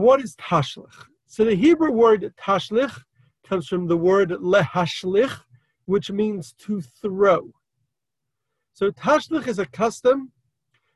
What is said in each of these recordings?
What is tashlich? So the Hebrew word tashlich comes from the word lehashlich, which means to throw. So tashlich is a custom,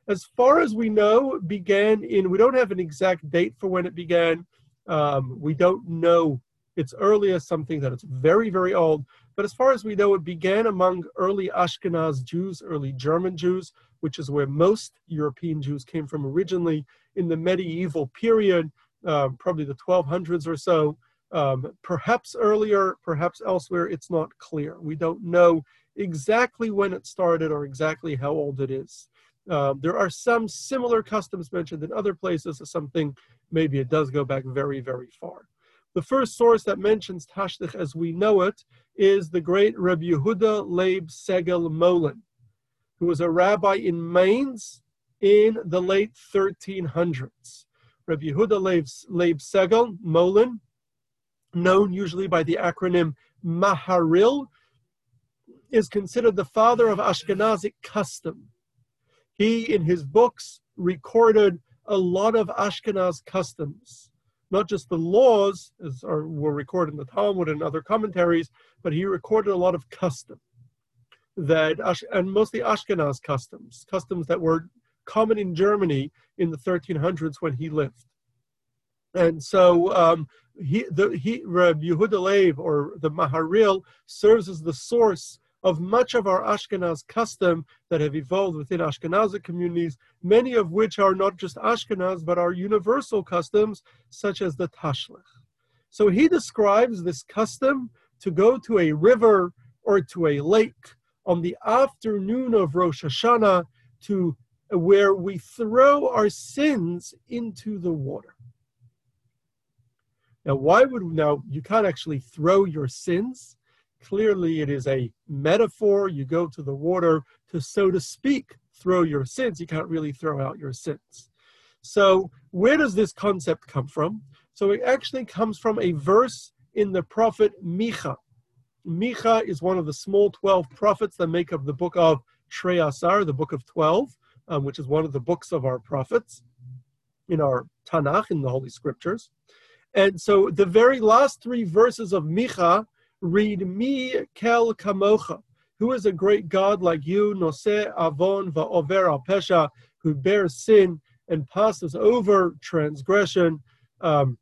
as far as we know, began in, we don't have an exact date for when it began. Um, we don't know its earliest, something that it's very, very old. But as far as we know, it began among early Ashkenaz Jews, early German Jews, which is where most European Jews came from originally in the medieval period, uh, probably the 1200s or so. Um, perhaps earlier, perhaps elsewhere, it's not clear. We don't know exactly when it started or exactly how old it is. Uh, there are some similar customs mentioned in other places, or something maybe it does go back very, very far. The first source that mentions Tashlich as we know it is the great Rabbi Yehuda Leib Segel Molin, who was a rabbi in Mainz in the late 1300s. Rabbi Yehuda Leib, Leib Segel Molin known usually by the acronym Maharil, is considered the father of Ashkenazic custom. He, in his books, recorded a lot of Ashkenaz customs, not just the laws, as are, were recorded in the Talmud and other commentaries, but he recorded a lot of custom that and mostly Ashkenaz customs, customs that were common in Germany in the 1300s when he lived. And so um, he, the, he, Reb Yehuda Leib, or the Maharil, serves as the source of much of our Ashkenaz custom that have evolved within Ashkenazi communities, many of which are not just Ashkenaz, but are universal customs, such as the Tashlich. So he describes this custom to go to a river or to a lake on the afternoon of Rosh Hashanah to where we throw our sins into the water. Now, why would now you can't actually throw your sins? Clearly, it is a metaphor. You go to the water to, so to speak, throw your sins. You can't really throw out your sins. So, where does this concept come from? So, it actually comes from a verse in the prophet Micha. Micha is one of the small 12 prophets that make up the book of Shrei Asar, the book of 12, um, which is one of the books of our prophets in our Tanakh, in the Holy Scriptures. And so the very last three verses of Micha read, Mi kel kamocha, who is a great God like you, Nose avon va'over al pesha, who bears sin and passes over transgression. Um,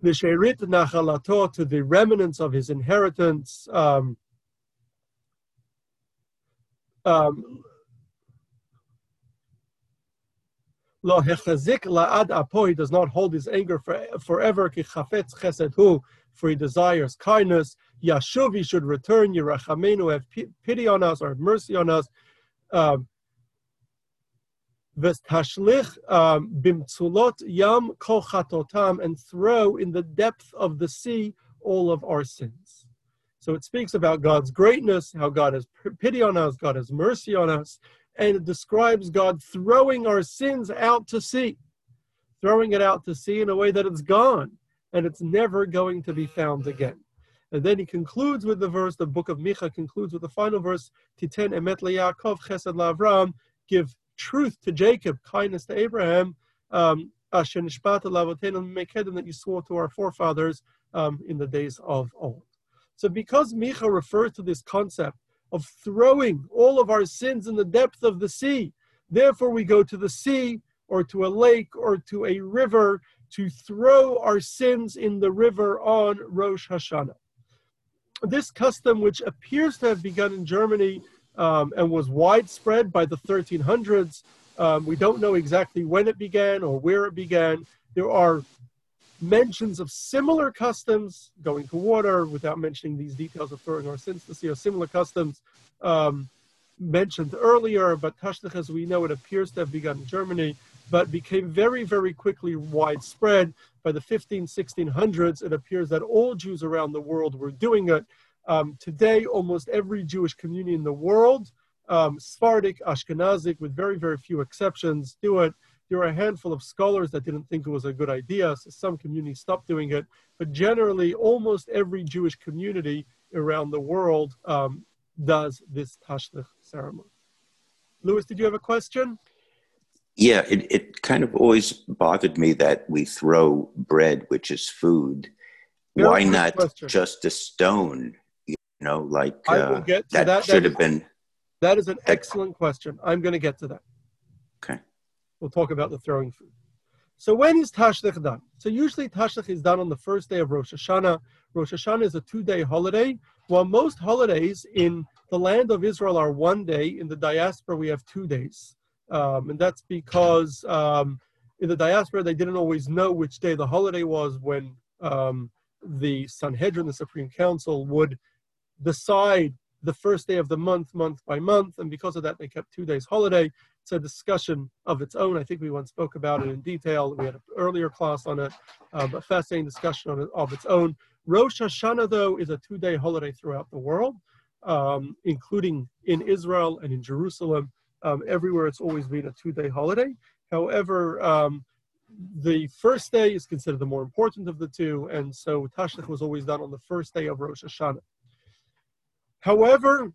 the nachalato to the remnants of his inheritance. Um, um, Lo hechazik la'ad apo, he does not hold his anger for, forever, ki chafetz chesed hu, for he desires kindness. Yashuv, he should return, Yerachamenu, have pity on us or have mercy on us. Um, Vestashlich um, bimtzulot yam kol chatotam, and throw in the depth of the sea all of our sins. So it speaks about God's greatness, how God has pity on us, God has mercy on us, and it describes God throwing our sins out to sea, throwing it out to sea in a way that it's gone and it's never going to be found again. And then he concludes with the verse, the book of Micha concludes with the final verse, Titen emet Yaakov chesed la'Avram, give truth to Jacob, kindness to Abraham, um, that you swore to our forefathers um, in the days of old. So because Micha refers to this concept of throwing all of our sins in the depth of the sea. Therefore, we go to the sea or to a lake or to a river to throw our sins in the river on Rosh Hashanah. This custom, which appears to have begun in Germany um, and was widespread by the 1300s, um, we don't know exactly when it began or where it began. There are mentions of similar customs, going to water without mentioning these details of throwing our sins to sea, or similar customs um, mentioned earlier, but Tashlich, as we know, it appears to have begun in Germany, but became very, very quickly widespread. By the 15, 1600s, it appears that all Jews around the world were doing it. Um, today, almost every Jewish community in the world, um, Sephardic, Ashkenazic, with very, very few exceptions, do it. There were a handful of scholars that didn't think it was a good idea, so some communities stopped doing it. But generally, almost every Jewish community around the world um, does this tashlich ceremony. Lewis, did you have a question? Yeah, it, it kind of always bothered me that we throw bread, which is food. Very Why not question. just a stone? You know, like uh, that, that. should That have been. That is an excellent question. I'm going to get to that. Okay. We'll talk about the throwing food. So when is Tashlich done? So usually Tashlich is done on the first day of Rosh Hashanah. Rosh Hashanah is a two-day holiday, while most holidays in the land of Israel are one day. In the diaspora, we have two days, um, and that's because um, in the diaspora they didn't always know which day the holiday was when um, the Sanhedrin, the Supreme Council, would decide the first day of the month, month by month, and because of that, they kept two days holiday. It's a discussion of its own. I think we once spoke about it in detail. We had an earlier class on it, um, a fascinating discussion on it, of its own. Rosh Hashanah, though, is a two-day holiday throughout the world, um, including in Israel and in Jerusalem. Um, everywhere, it's always been a two-day holiday. However, um, the first day is considered the more important of the two, and so Tashlich was always done on the first day of Rosh Hashanah. However,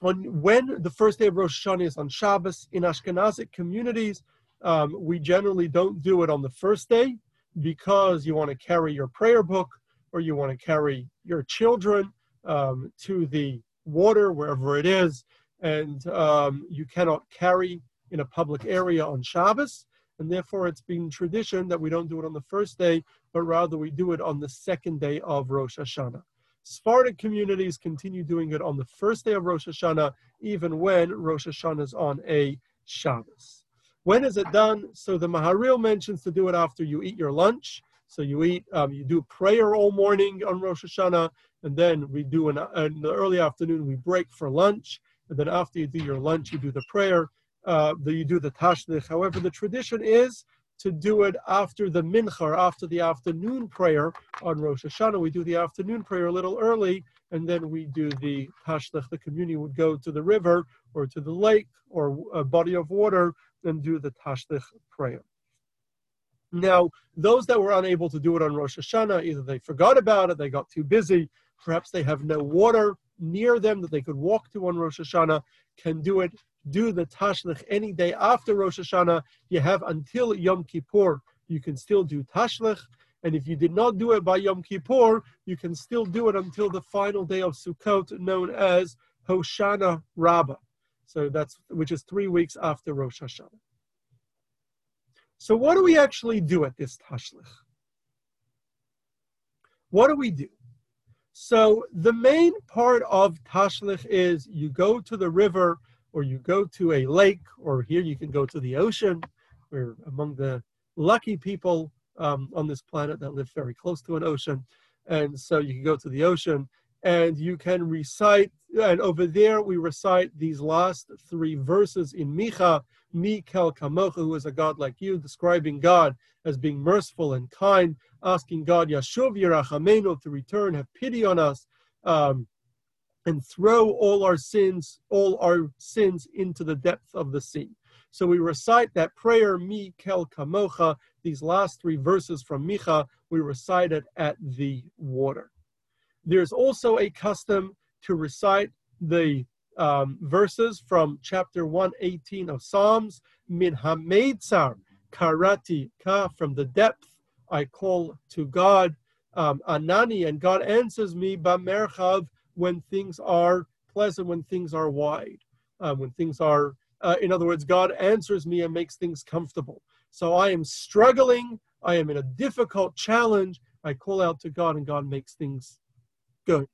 on when the first day of Rosh Hashanah is on Shabbos in Ashkenazic communities, um, we generally don't do it on the first day because you want to carry your prayer book or you want to carry your children um, to the water wherever it is, and um, you cannot carry in a public area on Shabbos, and therefore it's been tradition that we don't do it on the first day, but rather we do it on the second day of Rosh Hashanah. Sephardic communities continue doing it on the first day of Rosh Hashanah, even when Rosh Hashanah is on a Shabbos. When is it done? So the Maharil mentions to do it after you eat your lunch. So you eat, um, you do prayer all morning on Rosh Hashanah, and then we do an, in the early afternoon we break for lunch, and then after you do your lunch, you do the prayer. Uh, you do the tashlich. However, the tradition is to do it after the mincha, after the afternoon prayer on Rosh Hashanah. We do the afternoon prayer a little early, and then we do the tashlich. The community would go to the river or to the lake or a body of water and do the tashlich prayer. Now, those that were unable to do it on Rosh Hashanah, either they forgot about it, they got too busy, perhaps they have no water near them that they could walk to on Rosh Hashanah, can do it do the tashlich any day after Rosh Hashanah. You have until Yom Kippur. You can still do tashlich. And if you did not do it by Yom Kippur, you can still do it until the final day of Sukkot, known as Hoshana Rabbah. So that's which is three weeks after Rosh Hashanah. So what do we actually do at this tashlich? What do we do? So the main part of tashlich is you go to the river or you go to a lake, or here you can go to the ocean. We're among the lucky people um, on this planet that live very close to an ocean. And so you can go to the ocean and you can recite, and over there we recite these last three verses in Micha, Mi Kel Kamocha, who is a God like you, describing God as being merciful and kind, asking God, Yashuv Yerachamenu, to return, have pity on us. Um, and throw all our sins, all our sins into the depth of the sea. So we recite that prayer, Mi Kel Kamocha, these last three verses from Micha, we recite it at the water. There's also a custom to recite the um, verses from chapter 118 of Psalms, Min Hameitzar Karati Ka, from the depth I call to God, um, Anani, and God answers me, Bamerchav, when things are pleasant, when things are wide, uh, when things are, uh, in other words, God answers me and makes things comfortable. So I am struggling, I am in a difficult challenge. I call out to God, and God makes things good.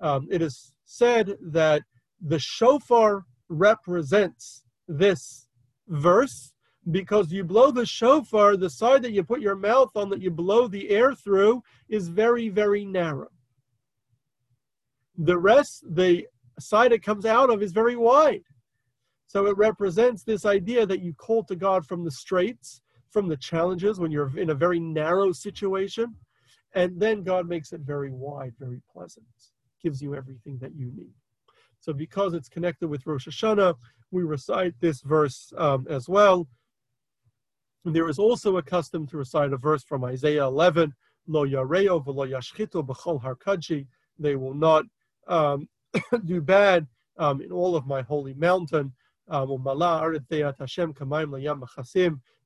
Um, it is said that the shofar represents this verse because you blow the shofar, the side that you put your mouth on that you blow the air through is very, very narrow. The rest, the side it comes out of, is very wide. So it represents this idea that you call to God from the straits, from the challenges when you're in a very narrow situation, and then God makes it very wide, very pleasant, gives you everything that you need. So because it's connected with Rosh Hashanah, we recite this verse um, as well. And there is also a custom to recite a verse from Isaiah 11, Lo yareo v'lo yashchitu b'chol. They will not um, do bad um, in all of my holy mountain. um,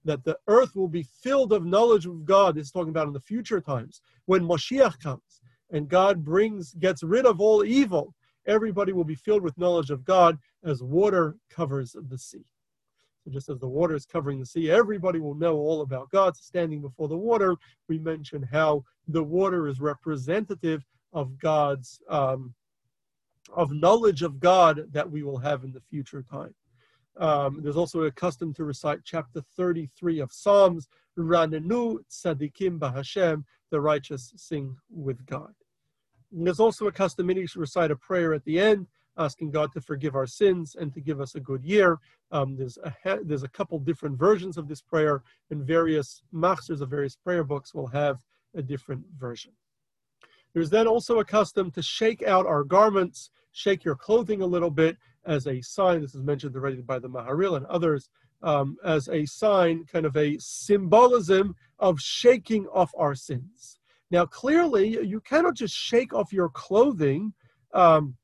that the earth will be filled of knowledge of God. This is talking about in the future times when Moshiach comes and God brings gets rid of all evil. Everybody will be filled with knowledge of God as water covers the sea. So just as the water is covering the sea, everybody will know all about God. So standing before the water, we mentioned how the water is representative of God's um, of knowledge of God that we will have in the future time. Um, there's also a custom to recite chapter 33 of Psalms, Ranenu Tzadikim Bahashem, the righteous sing with God. And there's also a custom to recite a prayer at the end, asking God to forgive our sins and to give us a good year. Um, there's a there's a couple different versions of this prayer, and various masters of various prayer books will have a different version. There's then also a custom to shake out our garments, shake your clothing a little bit as a sign. This is mentioned already by the Maharil and others um, as a sign, kind of a symbolism of shaking off our sins. Now, clearly, you cannot just shake off your clothing um,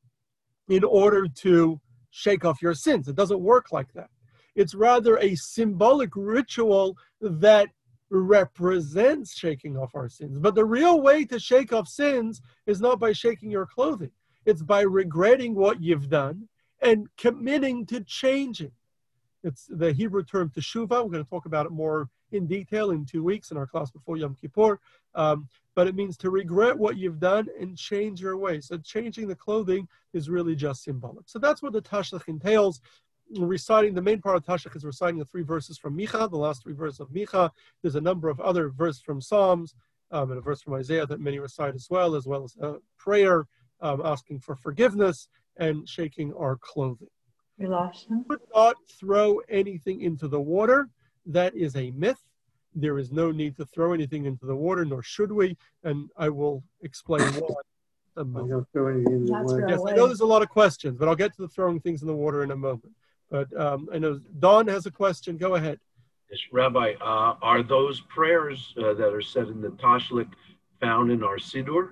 in order to shake off your sins. It doesn't work like that. It's rather a symbolic ritual that represents shaking off our sins. But the real way to shake off sins is not by shaking your clothing, it's by regretting what you've done and committing to changing. It's the Hebrew term teshuvah. We're going to talk about it more in detail in two weeks in our class before Yom Kippur. Um, but it means to regret what you've done and change your ways. So changing the clothing is really just symbolic. So that's what the Tashlich entails reciting the main part of Tashlich is reciting the three verses from Micha, the last three verses of Micha. There's a number of other verses from Psalms um, and a verse from Isaiah that many recite as well, as well as a prayer um, asking for forgiveness and shaking our clothing. We lost him. Would not throw anything into the water. That is a myth. There is no need to throw anything into the water, nor should we. And I will explain why. I don't throw anything in the water. Yes, I know there's a lot of questions, but I'll get to the throwing things in the water in a moment. But um, I know Don has a question. Go ahead. Yes, Rabbi, uh, are those prayers uh, that are said in the Tashlich found in our Siddur?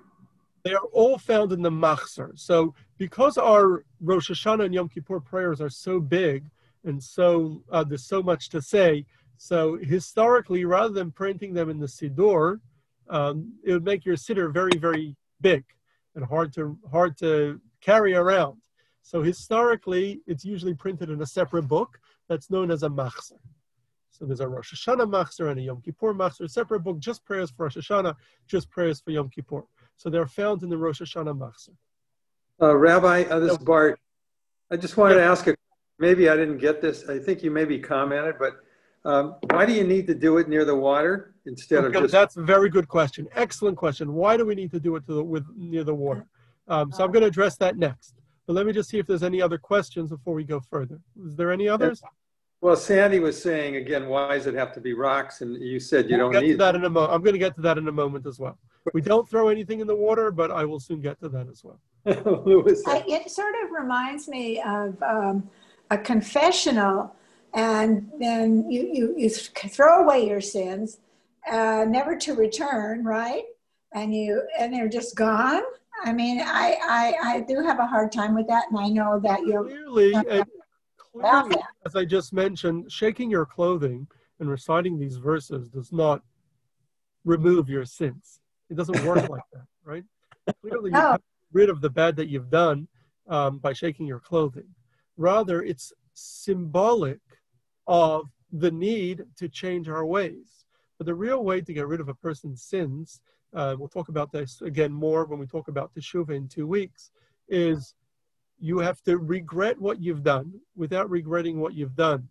They are all found in the Machzor. So because our Rosh Hashanah and Yom Kippur prayers are so big and so uh, there's so much to say, so historically, rather than printing them in the Siddur, um, it would make your Siddur very, very big and hard to hard to carry around. So historically, it's usually printed in a separate book that's known as a machzor. So there's a Rosh Hashanah machzor and a Yom Kippur machzor, separate book, just prayers for Rosh Hashanah, just prayers for Yom Kippur. So they're found in the Rosh Hashanah machzor. Uh, Rabbi, uh, this is Bart. I just wanted to ask a, maybe I didn't get this. I think you maybe commented, but um, why do you need to do it near the water instead okay, of just? That's a very good question. Excellent question. Why do we need to do it to the, with near the water? Um, so I'm going to address that next. But let me just see if there's any other questions before we go further. Is there any others? Well, Sandy was saying again, why does it have to be rocks? And you said you we'll don't get need to that in a moment. I'm going to get to that in a moment as well. We don't throw anything in the water, but I will soon get to that as well. Louis, I, it sort of reminds me of um, a confessional, and then you, you, you throw away your sins, uh, never to return, right? And you and they're just gone. I mean, I, I, I do have a hard time with that, and I know that you're clearly, as I just mentioned, shaking your clothing and reciting these verses does not remove your sins. It doesn't work like that, right? Clearly, you get rid of the bad that you've done um, by shaking your clothing. Rather, it's symbolic of the need to change our ways. But the real way to get rid of a person's sins uh, we'll talk about this again more when we talk about Teshuvah in two weeks, is you have to regret what you've done without regretting what you've done.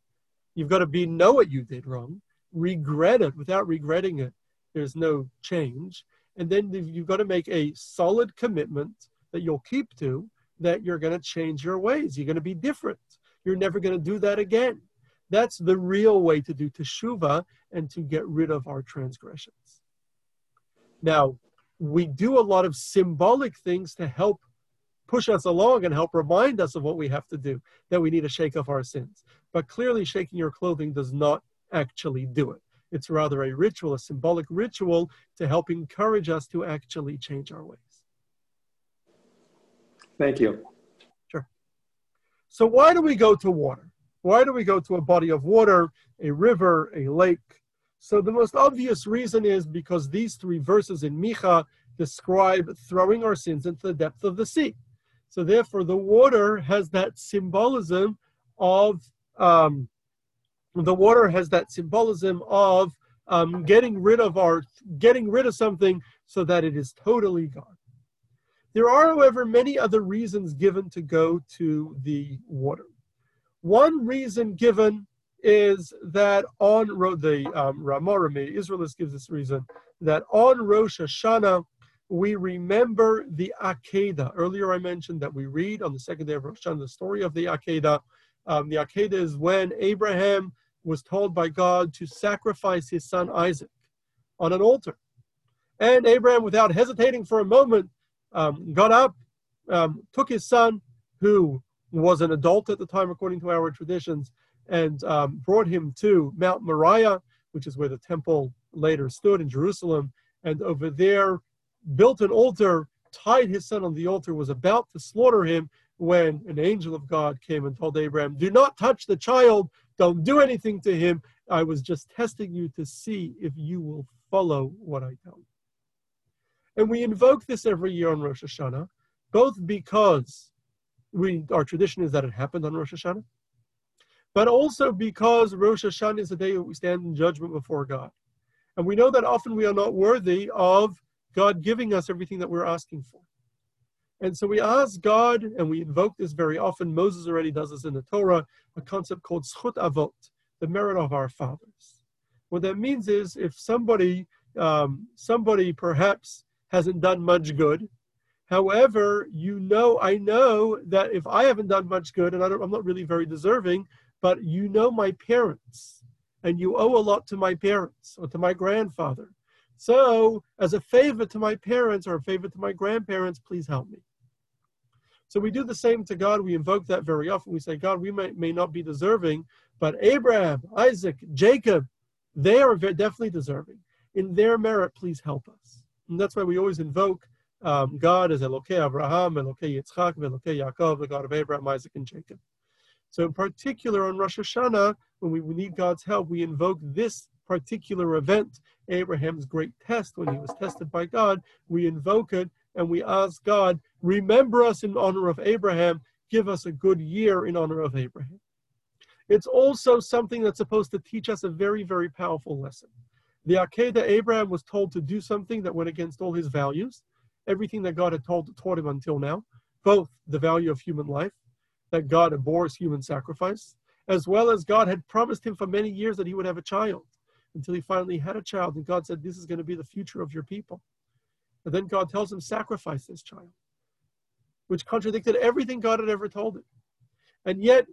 You've got to be know what you did wrong, regret it without regretting it. There's no change. And then you've got to make a solid commitment that you'll keep to that you're going to change your ways. You're going to be different. You're never going to do that again. That's the real way to do teshuvah and to get rid of our transgressions. Now, we do a lot of symbolic things to help push us along and help remind us of what we have to do, that we need to shake off our sins. But clearly, shaking your clothing does not actually do it. It's rather a ritual, a symbolic ritual to help encourage us to actually change our ways. Thank you. Sure. So, why do we go to water? Why do we go to a body of water, a river, a lake? So the most obvious reason is because these three verses in Micha describe throwing our sins into the depth of the sea. So therefore, the water has that symbolism of um, the water has that symbolism of um, getting rid of our getting rid of something so that it is totally gone. There are, however, many other reasons given to go to the water. One reason given is that on the um, Ramah Isserles gives this reason that on Rosh Hashanah we remember the Akedah. Earlier I mentioned that we read on the second day of Rosh Hashanah the story of the Akedah. Um, the Akedah is when Abraham was told by God to sacrifice his son Isaac on an altar. And Abraham, without hesitating for a moment, um, got up, um, took his son, who was an adult at the time, according to our traditions, and um, brought him to Mount Moriah, which is where the temple later stood in Jerusalem. And over there, built an altar, tied his son on the altar, was about to slaughter him when an angel of God came and told Abraham, Do not touch the child, don't do anything to him. I was just testing you to see if you will follow what I tell you. And we invoke this every year on Rosh Hashanah, both because we our tradition is that it happened on Rosh Hashanah, but also because Rosh Hashanah is the day we stand in judgment before God. And we know that often we are not worthy of God giving us everything that we're asking for. And so we ask God, and we invoke this very often. Moses already does this in the Torah, a concept called zchut avot, the merit of our fathers. What that means is if somebody, um, somebody perhaps hasn't done much good, however, you know, I know that if I haven't done much good, and I am not really very deserving, but you know my parents, and you owe a lot to my parents or to my grandfather. So, as a favor to my parents or a favor to my grandparents, please help me. So we do the same to God. We invoke that very often. We say, God, we may, may not be deserving, but Abraham, Isaac, Jacob, they are definitely deserving. In their merit, please help us. And that's why we always invoke um, God as Elokei Abraham, Elokei Yitzchak, Elokei Yaakov, the God of Abraham, Isaac, and Jacob. So in particular on Rosh Hashanah, when we need God's help, we invoke this particular event, Abraham's great test, when he was tested by God, we invoke it and we ask God, remember us in honor of Abraham, give us a good year in honor of Abraham. It's also something that's supposed to teach us a very, very powerful lesson. The Akedah Abraham was told to do something that went against all his values, everything that God had told, taught him until now, both the value of human life, that God abhors human sacrifice, as well as God had promised him for many years that he would have a child until he finally had a child. And God said, This is going to be the future of your people. And then God tells him, Sacrifice this child, which contradicted everything God had ever told him. And yet,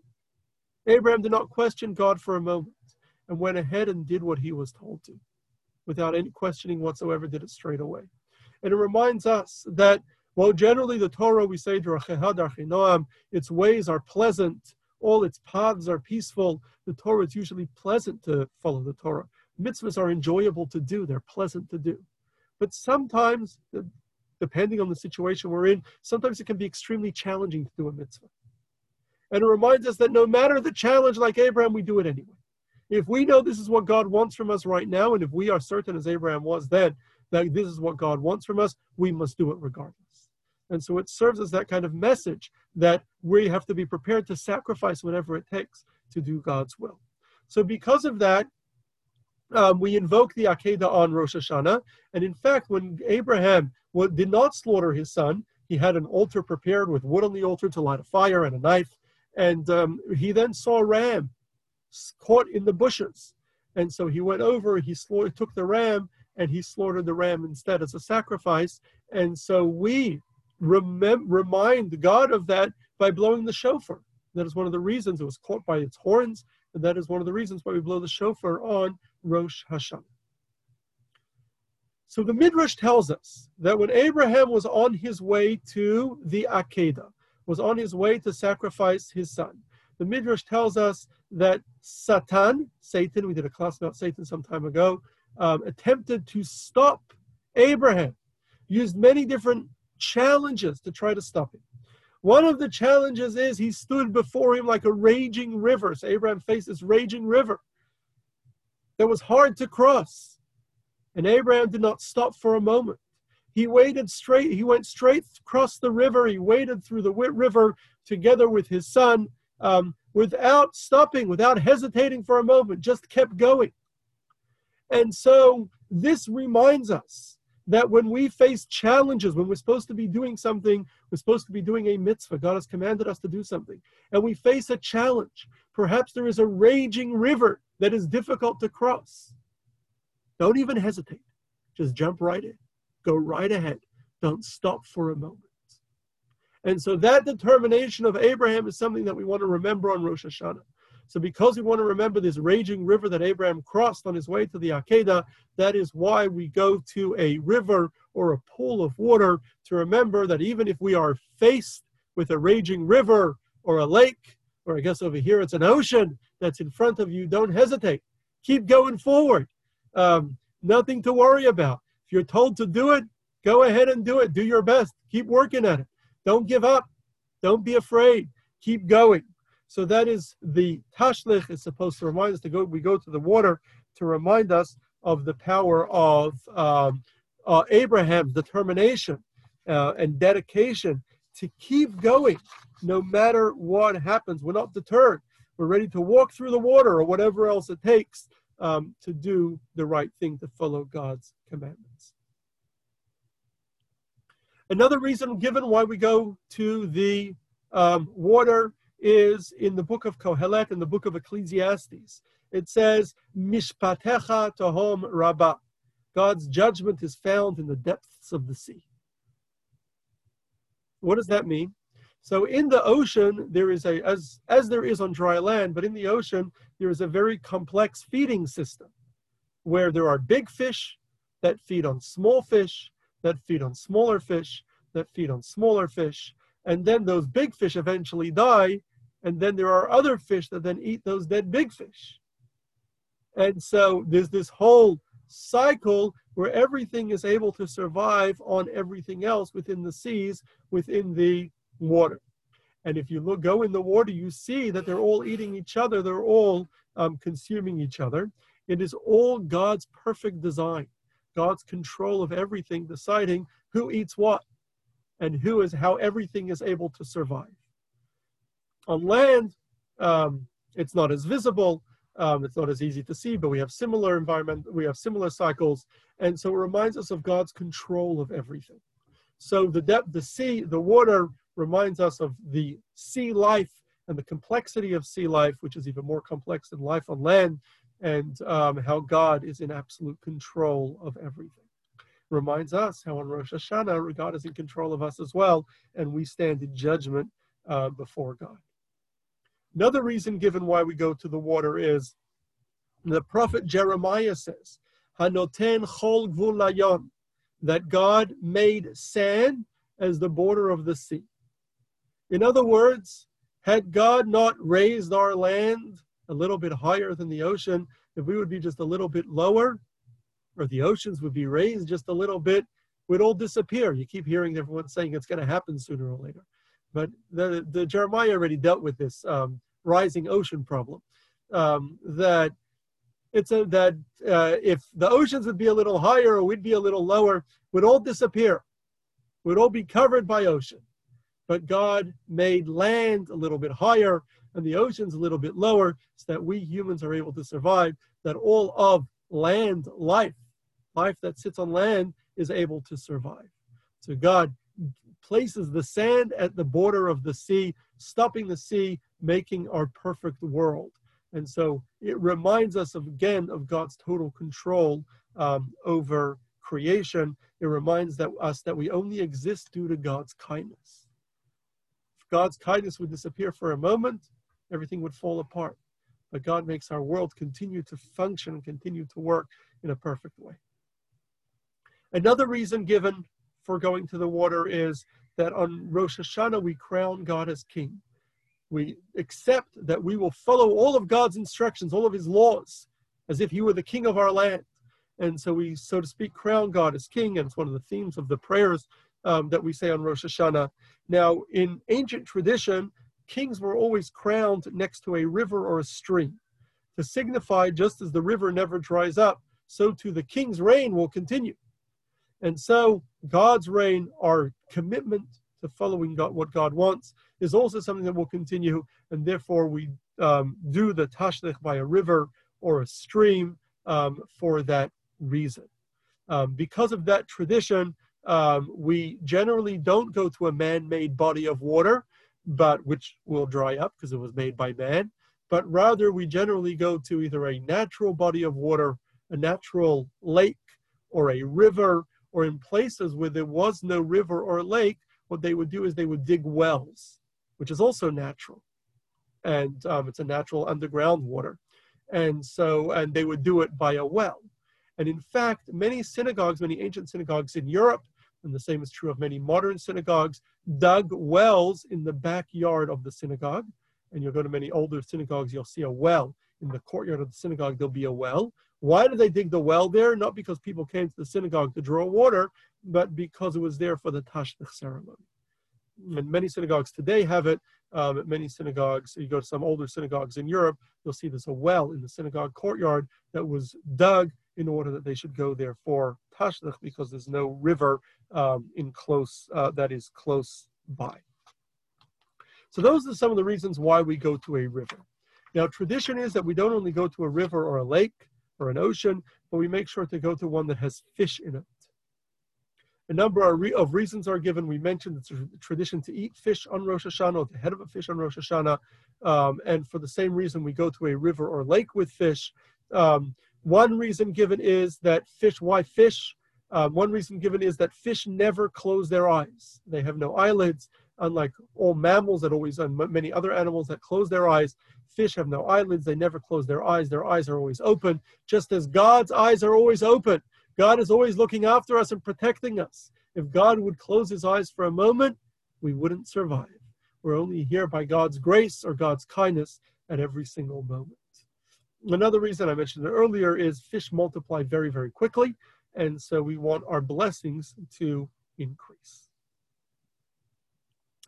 Abraham did not question God for a moment and went ahead and did what he was told to without any questioning whatsoever, did it straight away. And it reminds us that while generally the Torah, we say, its ways are pleasant, all its paths are peaceful, the Torah is usually pleasant to follow the Torah mitzvahs are enjoyable to do, they're pleasant to do. But sometimes, depending on the situation we're in, sometimes it can be extremely challenging to do a mitzvah. And it reminds us that no matter the challenge, like Abraham, we do it anyway. If we know this is what God wants from us right now, and if we are certain, as Abraham was then, that this is what God wants from us, we must do it regardless. And so it serves as that kind of message that we have to be prepared to sacrifice whatever it takes to do God's will. So, because of that, um, we invoke the Akedah on Rosh Hashanah. And in fact, when Abraham did not slaughter his son, he had an altar prepared with wood on the altar to light a fire and a knife. And um, he then saw a ram caught in the bushes. And so he went over, he slaughtered, took the ram, and he slaughtered the ram instead as a sacrifice. And so we remem- remind God of that by blowing the shofar. That is one of the reasons it was caught by its horns, and that is one of the reasons why we blow the shofar on Rosh Hashanah. So the Midrash tells us that when Abraham was on his way to the Akedah, was on his way to sacrifice his son, the Midrash tells us that Satan, Satan, we did a class about Satan some time ago, um, attempted to stop Abraham, used many different challenges to try to stop him. One of the challenges is he stood before him like a raging river. So Abraham faced this raging river that was hard to cross. And Abraham did not stop for a moment. He waded straight, he went straight across the river. He waded through the river together with his son um, without stopping, without hesitating for a moment, just kept going. And so this reminds us that when we face challenges, when we're supposed to be doing something, we're supposed to be doing a mitzvah, God has commanded us to do something, and we face a challenge, perhaps there is a raging river that is difficult to cross. Don't even hesitate. Just jump right in. Go right ahead. Don't stop for a moment. And so that determination of Abraham is something that we want to remember on Rosh Hashanah. So because we want to remember this raging river that Abraham crossed on his way to the Akedah, that is why we go to a river or a pool of water to remember that even if we are faced with a raging river or a lake, or I guess over here it's an ocean that's in front of you, don't hesitate. Keep going forward. Um, nothing to worry about. If you're told to do it, go ahead and do it. Do your best. Keep working at it. Don't give up. Don't be afraid. Keep going. So that is the tashlich is supposed to remind us to go. We go to the water to remind us of the power of um, uh, Abraham's determination uh, and dedication to keep going no matter what happens. We're not deterred. We're ready to walk through the water or whatever else it takes um, to do the right thing, to follow God's commandments. Another reason given why we go to the um, water is in the book of Kohelet, in the book of Ecclesiastes. It says, Mishpatecha tohom rabbah. God's judgment is found in the depths of the sea. What does that mean? So in the ocean, there is a, as, as there is on dry land, but in the ocean, there is a very complex feeding system where there are big fish that feed on small fish, that feed on smaller fish, that feed on smaller fish. And then those big fish eventually die, and then there are other fish that then eat those dead big fish. And so there's this whole cycle where everything is able to survive on everything else within the seas, within the water. And if you look, go in the water, you see that they're all eating each other, they're all um, consuming each other. It is all God's perfect design, God's control of everything, deciding who eats what and who is how everything is able to survive. On land, um, it's not as visible, um, it's not as easy to see, but we have similar environment, we have similar cycles, and so it reminds us of God's control of everything. So the depth, the sea, the water reminds us of the sea life and the complexity of sea life, which is even more complex than life on land, and um, how God is in absolute control of everything. Reminds us how on Rosh Hashanah, God is in control of us as well, and we stand in judgment uh, before God. Another reason given why we go to the water is the prophet Jeremiah says, Hanoten chol gvul that God made sand as the border of the sea. In other words, had God not raised our land a little bit higher than the ocean, if we would be just a little bit lower, or the oceans would be raised just a little bit, we'd all disappear. You keep hearing everyone saying it's going to happen sooner or later. But the, the Jeremiah already dealt with this um, rising ocean problem. Um, that it's a, that uh, if the oceans would be a little higher or we'd be a little lower, would all disappear, would all be covered by ocean. But God made land a little bit higher and the oceans a little bit lower so that we humans are able to survive, that all of land life, life that sits on land, is able to survive. So God places the sand at the border of the sea, stopping the sea, making our perfect world. And so it reminds us of, again of God's total control um, over creation. It reminds that, us that we only exist due to God's kindness. If God's kindness would disappear for a moment, everything would fall apart. But God makes our world continue to function and continue to work in a perfect way. Another reason given for going to the water is that on Rosh Hashanah we crown God as king. We accept that we will follow all of God's instructions, all of his laws, as if he were the king of our land. And so we, so to speak, crown God as king, and it's one of the themes of the prayers um, that we say on Rosh Hashanah. Now, in ancient tradition, kings were always crowned next to a river or a stream to signify just as the river never dries up, so too the king's reign will continue. And so God's reign, our commitment to following God, what God wants, is also something that will continue. And therefore, we um, do the tashlich by a river or a stream um, for that reason. Um, because of that tradition, um, we generally don't go to a man-made body of water, but which will dry up because it was made by man. But rather, we generally go to either a natural body of water, a natural lake, or a river, or in places where there was no river or lake, what they would do is they would dig wells, which is also natural, and um, it's a natural underground water, and so and they would do it by a well. And in fact, many synagogues, many ancient synagogues in Europe, and the same is true of many modern synagogues, dug wells in the backyard of the synagogue. And you'll go to many older synagogues, you'll see a well. In the courtyard of the synagogue, there'll be a well. Why did they dig the well there? Not because people came to the synagogue to draw water, but because it was there for the tashlich ceremony. And many synagogues today have it. Um, many synagogues, you go to some older synagogues in Europe, you'll see there's a well in the synagogue courtyard that was dug in order that they should go there for tashlich because there's no river um, in close uh, that is close by. So those are some of the reasons why we go to a river. Now, tradition is that we don't only go to a river or a lake or an ocean, but we make sure to go to one that has fish in it. A number of reasons are given. We mentioned a tradition to eat fish on Rosh Hashanah, or the head of a fish on Rosh Hashanah. Um, and for the same reason, we go to a river or lake with fish. Um, one reason given is that fish, why fish? Um, one reason given is that fish never close their eyes. They have no eyelids, unlike all mammals that always, and many other animals that close their eyes. Fish have no eyelids. They never close their eyes. Their eyes are always open, just as God's eyes are always open. God is always looking after us and protecting us. If God would close his eyes for a moment, we wouldn't survive. We're only here by God's grace or God's kindness at every single moment. Another reason I mentioned earlier is fish multiply very, very quickly. And so we want our blessings to increase.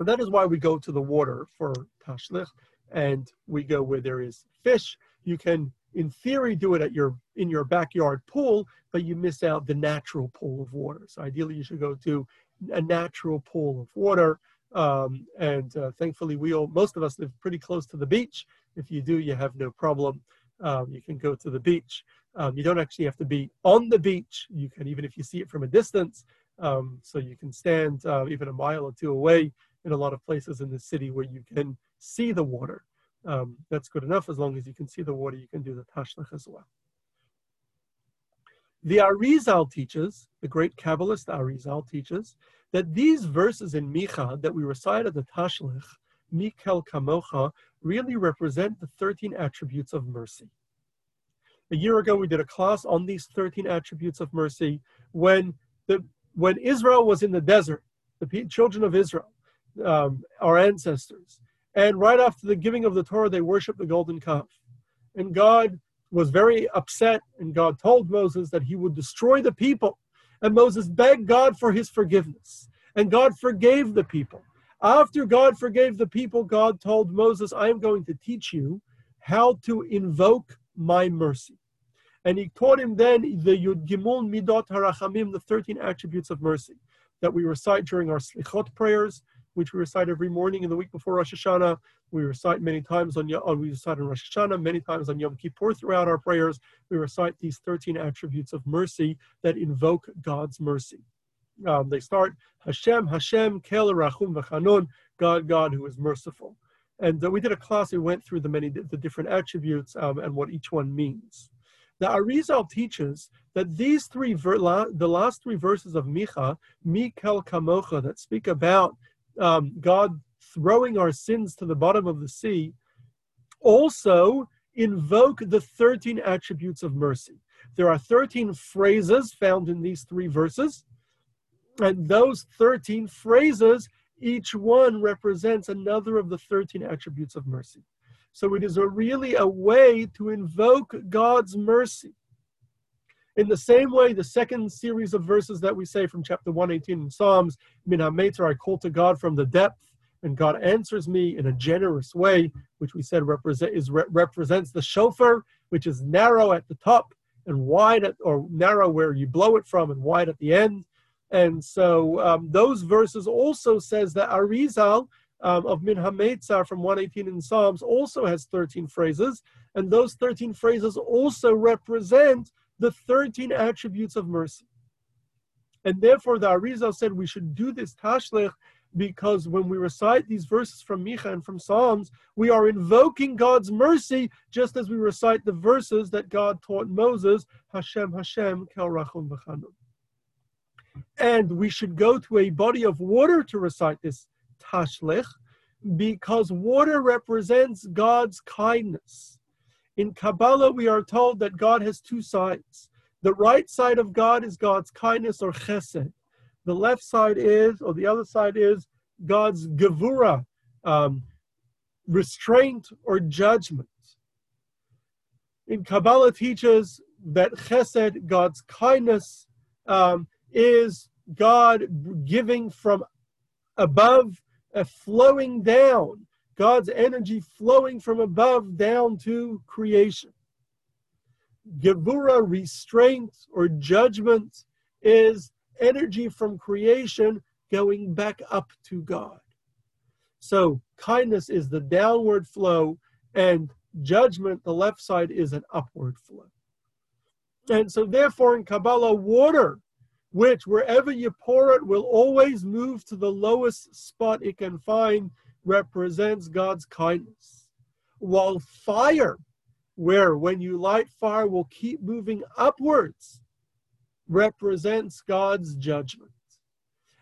That is why we go to the water for tashlich and we go where there is fish. You can, in theory, do it at your in your backyard pool, but you miss out the natural pool of water. So ideally, you should go to a natural pool of water. Um, and uh, thankfully, we all, most of us live pretty close to the beach. If you do, you have no problem um, you can go to the beach. Um, you don't actually have to be on the beach. You can, even if you see it from a distance, um, so you can stand uh, even a mile or two away in a lot of places in the city where you can see the water. Um, that's good enough. As long as you can see the water, you can do the tashlich as well. The Arizal teaches, the great Kabbalist Arizal teaches, that these verses in Micha that we recite at the Tashlich Mikel Kamocha really represent the 13 attributes of mercy. A year ago, we did a class on these 13 attributes of mercy when, the, when Israel was in the desert, the children of Israel, um, our ancestors. And right after the giving of the Torah, they worshiped the golden calf. And God was very upset, and God told Moses that he would destroy the people. And Moses begged God for his forgiveness. And God forgave the people. After God forgave the people, God told Moses, I am going to teach you how to invoke my mercy. And he taught him then the Yud Gimel Midot Harachamim, the 13 attributes of mercy that we recite during our Slichot prayers, which we recite every morning in the week before Rosh Hashanah. We recite many times on, we recite on Rosh Hashanah, many times on Yom Kippur throughout our prayers. We recite these 13 attributes of mercy that invoke God's mercy. Um, they start Hashem, Hashem, Kel Rachum V'Chanun, God, God who is merciful. And uh, we did a class. We went through the many the different attributes um, and what each one means. The Arizal teaches that these three ver- la- the last three verses of Micha, Mikel Kamocha, that speak about um, God throwing our sins to the bottom of the sea, also invoke the 13 attributes of mercy. There are 13 phrases found in these three verses and those 13 phrases, each one represents another of the 13 attributes of mercy. So it is a really a way to invoke God's mercy. In the same way, the second series of verses that we say from chapter 118 in Psalms, Min HaMetzar, I call to God from the depth, and God answers me in a generous way, which we said represent, is, represents the shofar, which is narrow at the top and wide at, or narrow where you blow it from and wide at the end. And so um, those verses also says that Arizal um, of Min HaMetzar from 118 in Psalms also has 13 phrases, and those 13 phrases also represent the 13 attributes of mercy. And therefore, the Arizal said we should do this tashlich because when we recite these verses from Micha and from Psalms, we are invoking God's mercy just as we recite the verses that God taught Moses, Hashem, Hashem, Kel Rachum V'chanun. And we should go to a body of water to recite this tashlich because water represents God's kindness. In Kabbalah, we are told that God has two sides. The right side of God is God's kindness or chesed. The left side is, or the other side is, God's gevura, um, restraint or judgment. In Kabbalah teaches that chesed, God's kindness, um, is God giving from above, flowing down, God's energy flowing from above down to creation. Gevura, restraint or judgment, is energy from creation going back up to God. So kindness is the downward flow, and judgment, the left side, is an upward flow. And so, therefore, in Kabbalah, water, which wherever you pour it will always move to the lowest spot it can find, represents God's kindness. While fire, where when you light fire will keep moving upwards, represents God's judgment.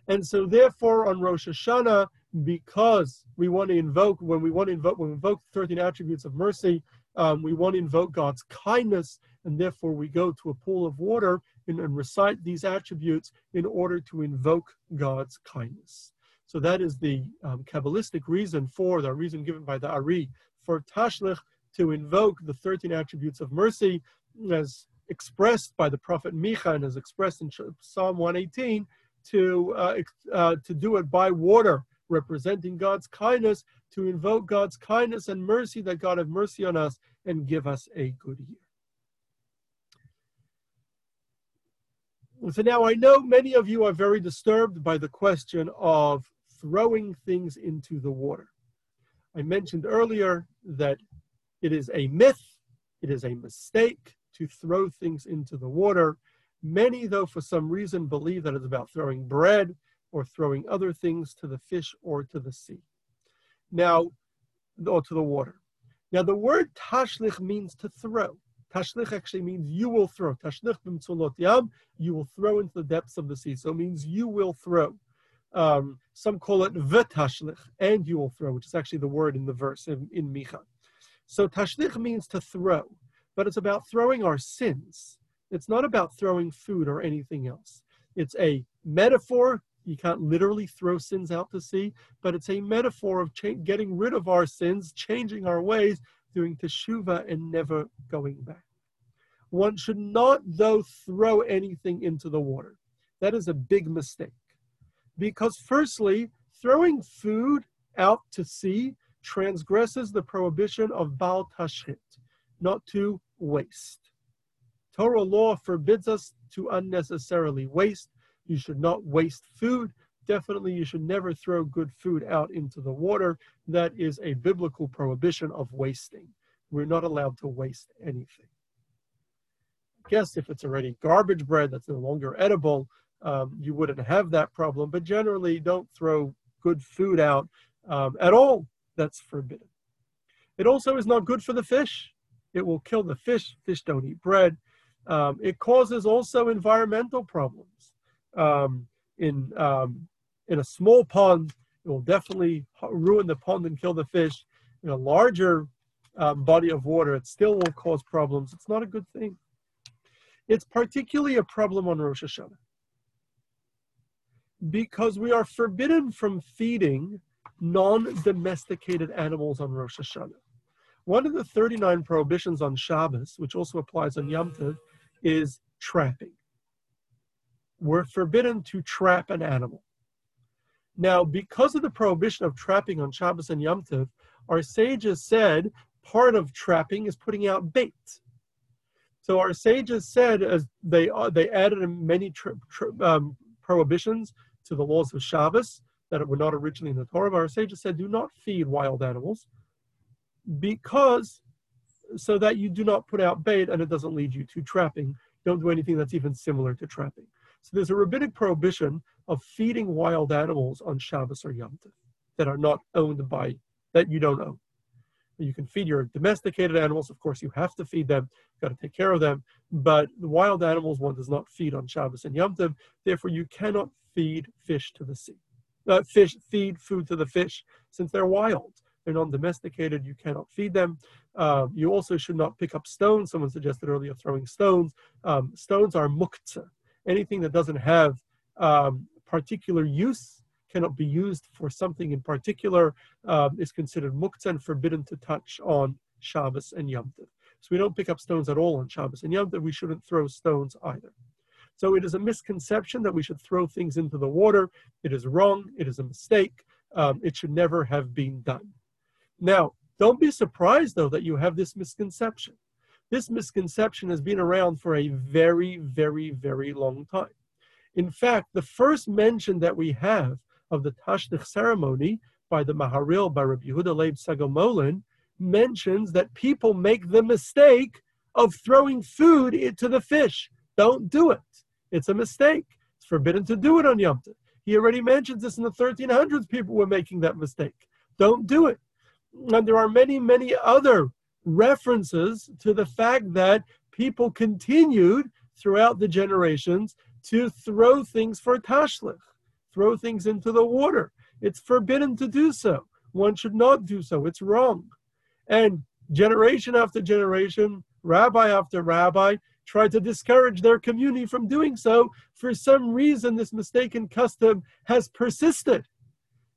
And so, therefore, on Rosh Hashanah, because we want to invoke, when we want to invoke, when we invoke 13 attributes of mercy, um, we want to invoke God's kindness, and therefore we go to a pool of water and, and recite these attributes in order to invoke God's kindness. So that is the um, Kabbalistic reason for the reason given by the Ari for Tashlich to invoke the 13 attributes of mercy as expressed by the prophet Micha and as expressed in Psalm 118 to, uh, uh, to do it by water, representing God's kindness, to invoke God's kindness and mercy, that God have mercy on us and give us a good year. So now I know many of you are very disturbed by the question of throwing things into the water. I mentioned earlier that it is a myth, it is a mistake to throw things into the water. Many, though, for some reason, believe that it's about throwing bread or throwing other things to the fish or to the sea. Now, or to the water. Now, the word tashlich means to throw. Tashlich actually means you will throw. Tashlich b'mtzulot yam, you will throw into the depths of the sea. So it means you will throw. Um, some call it v'tashlich, and you will throw, which is actually the word in the verse in, in Micha. So tashlich means to throw, but it's about throwing our sins. It's not about throwing food or anything else. It's a metaphor. You can't literally throw sins out to sea, but it's a metaphor of cha- getting rid of our sins, changing our ways, doing teshuva, and never going back. One should not, though, throw anything into the water. That is a big mistake. Because, firstly, throwing food out to sea transgresses the prohibition of Baal Tashchit, not to waste. Torah law forbids us to unnecessarily waste. You should not waste food. Definitely, you should never throw good food out into the water. That is a biblical prohibition of wasting. We're not allowed to waste anything. I guess if it's already garbage bread that's no longer edible, um, you wouldn't have that problem. But generally, don't throw good food out um, at all. That's forbidden. It also is not good for the fish. It will kill the fish. Fish don't eat bread. Um, it causes also environmental problems. Um, in um, in a small pond, it will definitely ruin the pond and kill the fish. In a larger um, body of water, it still will cause problems. It's not a good thing. It's particularly a problem on Rosh Hashanah because we are forbidden from feeding non-domesticated animals on Rosh Hashanah. One of the 39 prohibitions on Shabbos, which also applies on Yom Tov, is trapping. We're forbidden to trap an animal. Now, because of the prohibition of trapping on Shabbos and Yom Tov, our sages said part of trapping is putting out bait. So our sages said, as they uh, they added many um, prohibitions to the laws of Shabbos that were not originally in the Torah. But our sages said, do not feed wild animals, because so that you do not put out bait and it doesn't lead you to trapping. Don't do anything that's even similar to trapping. So there's a rabbinic prohibition of feeding wild animals on Shabbos or Yom Tov that are not owned by that you don't own. You can feed your domesticated animals. Of course, you have to feed them. You've got to take care of them. But the wild animals, one does not feed on Shabbos and Yom Tov. Therefore, you cannot feed fish to the sea. Uh, fish feed food to the fish since they're wild. They're non-domesticated. You cannot feed them. Um, you also should not pick up stones. Someone suggested earlier throwing stones. Um, stones are muktzah. Anything that doesn't have um, particular use cannot be used for something in particular um, is considered muktzah and forbidden to touch on Shabbos and Yom Tov. So we don't pick up stones at all on Shabbos and Yom Tov. We shouldn't throw stones either. So it is a misconception that we should throw things into the water. It is wrong. It is a mistake. Um, it should never have been done. Now, don't be surprised though that you have this misconception. This misconception has been around for a very, very, very long time. In fact, the first mention that we have of the Tashlich ceremony by the Maharil, by Rabbi Yehuda Leib Segal Molin, mentions that people make the mistake of throwing food into the fish. Don't do it. It's a mistake. It's forbidden to do it on Yom Tov. He already mentions this in the 1300s. People were making that mistake. Don't do it. And there are many, many other references to the fact that people continued throughout the generations to throw things for tashlich throw things into the water. It's forbidden to do so. One should not do so. It's wrong. And generation after generation, rabbi after rabbi, tried to discourage their community from doing so. For some reason, this mistaken custom has persisted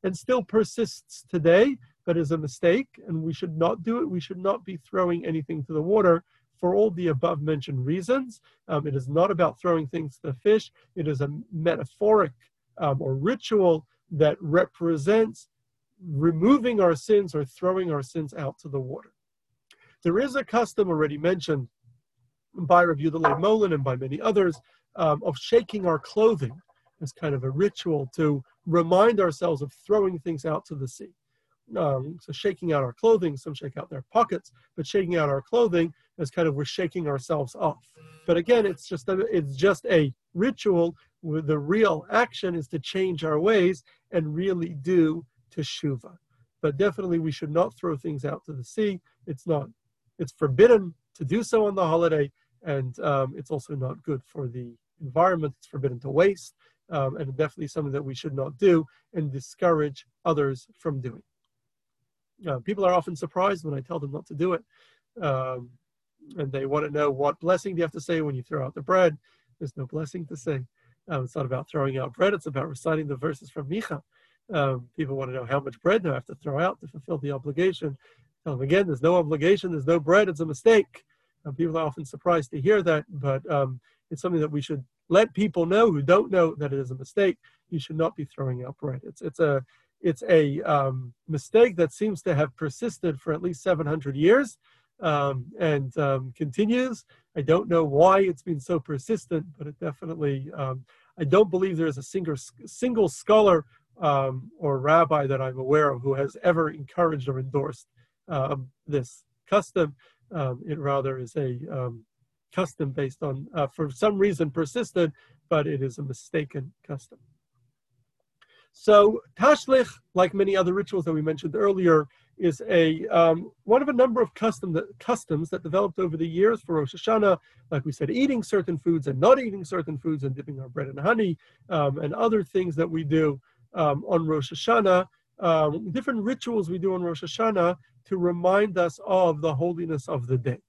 and still persists today, but is a mistake, and we should not do it. We should not be throwing anything to the water for all the above mentioned reasons. Um, it is not about throwing things to the fish, it is a metaphoric um, or ritual that represents removing our sins or throwing our sins out to the water. There is a custom already mentioned by Rabbi Yehuda Molin and by many others um, of shaking our clothing as kind of a ritual to remind ourselves of throwing things out to the sea. Um, so shaking out our clothing, some shake out their pockets, but shaking out our clothing is kind of we're shaking ourselves off. But again, it's just a, it's just a ritual the real action is to change our ways and really do teshuva. But definitely, we should not throw things out to the sea. It's not. It's forbidden to do so on the holiday, and um, it's also not good for the environment. It's forbidden to waste, um, and definitely something that we should not do and discourage others from doing. Uh, people are often surprised when I tell them not to do it, um, and they want to know what blessing do you have to say when you throw out the bread. There's no blessing to say. Um, it's not about throwing out bread, it's about reciting the verses from Micha. Um, people want to know how much bread do I have to throw out to fulfill the obligation. Um, again, there's no obligation, there's no bread, it's a mistake. people are often surprised to hear that, but um, it's something that we should let people know who don't know that it is a mistake. You should not be throwing out bread. It's, it's a, it's a um, mistake that seems to have persisted for at least 700 years um, and um, continues. I don't know why it's been so persistent, but it definitely, um, I don't believe there is a single, single scholar um, or rabbi that I'm aware of who has ever encouraged or endorsed um, this custom. It rather is a custom based on, uh, for some reason, persistent, but it is a mistaken custom. So tashlich, like many other rituals that we mentioned earlier, is a um, one of a number of custom that, customs that developed over the years for Rosh Hashanah, like we said, eating certain foods and not eating certain foods and dipping our bread in honey um, and other things that we do um, on Rosh Hashanah, um, different rituals we do on Rosh Hashanah to remind us of the holiness of the day.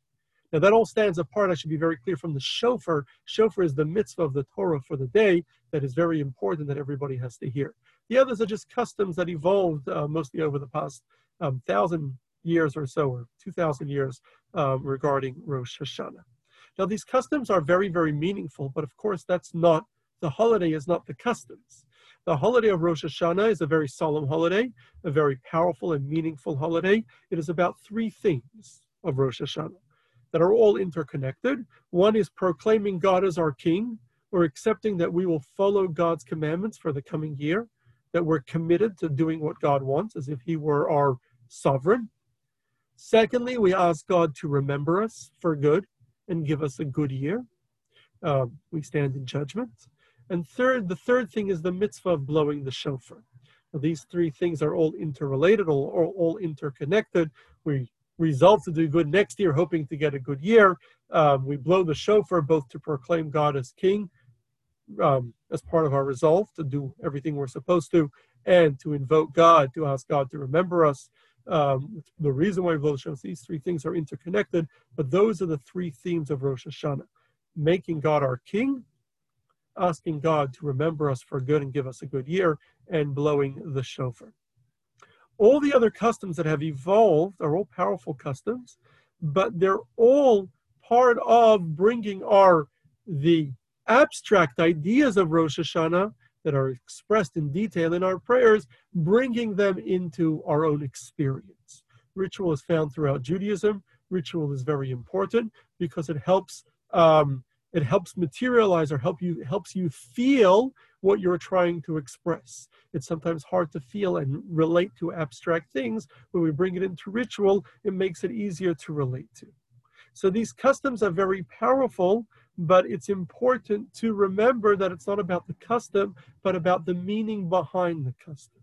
Now that all stands apart, I should be very clear, from the shofar. Shofar is the mitzvah of the Torah for the day that is very important that everybody has to hear. The others are just customs that evolved uh, mostly over the past um, thousand years or so, or 2,000 years um, regarding Rosh Hashanah. Now, these customs are very, very meaningful, but of course, that's not the holiday, is not the customs. The holiday of Rosh Hashanah is a very solemn holiday, a very powerful and meaningful holiday. It is about three themes of Rosh Hashanah that are all interconnected. One is proclaiming God as our King, or accepting that we will follow God's commandments for the coming year, that we're committed to doing what God wants as if He were our sovereign. Secondly, we ask God to remember us for good and give us a good year. Um, we stand in judgment. And third, the third thing is the mitzvah of blowing the shofar. Now, these three things are all interrelated, all, all, all interconnected. We resolve to do good next year, hoping to get a good year. Um, we blow the shofar both to proclaim God as king, um, as part of our resolve to do everything we're supposed to, and to invoke God, to ask God to remember us. Um, the reason why the shofar, these three things are interconnected, but those are the three themes of Rosh Hashanah making God our king, asking God to remember us for good and give us a good year, and blowing the shofar. All the other customs that have evolved are all powerful customs, but they're all part of bringing our the abstract ideas of Rosh Hashanah that are expressed in detail in our prayers, bringing them into our own experience. Ritual is found throughout Judaism. Ritual is very important because it helps um, it helps materialize or help you helps you feel what you're trying to express. It's sometimes hard to feel and relate to abstract things. When we bring it into ritual, it makes it easier to relate to. So these customs are very powerful, but it's important to remember that it's not about the custom, but about the meaning behind the custom.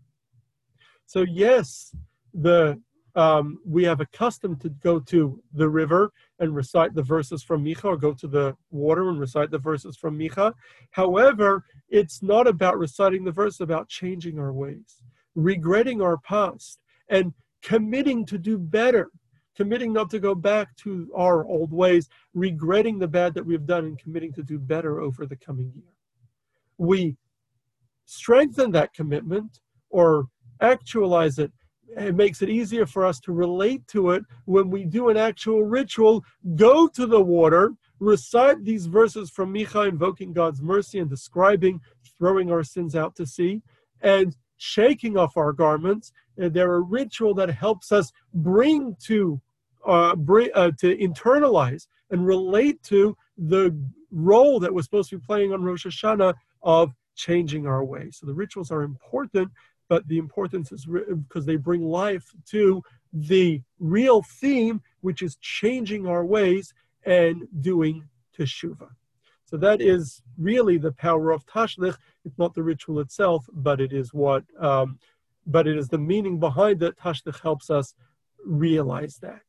So yes, the um, we have a custom to go to the river and recite the verses from Micha, or go to the water and recite the verses from Micha. However, it's not about reciting the verse, about changing our ways, regretting our past, and committing to do better, committing not to go back to our old ways, regretting the bad that we've done, and committing to do better over the coming year. We strengthen that commitment or actualize it it makes it easier for us to relate to it when we do an actual ritual, go to the water, recite these verses from Micha, invoking God's mercy and describing throwing our sins out to sea, and shaking off our garments. They're a ritual that helps us bring to uh, bring, uh, to internalize and relate to the role that we're supposed to be playing on Rosh Hashanah of changing our way. So the rituals are important but the importance is because they bring life to the real theme, which is changing our ways and doing teshuvah. So that is really the power of tashlich. It's not the ritual itself, but it is what, um, but it is the meaning behind it. Tashlich helps us realize that.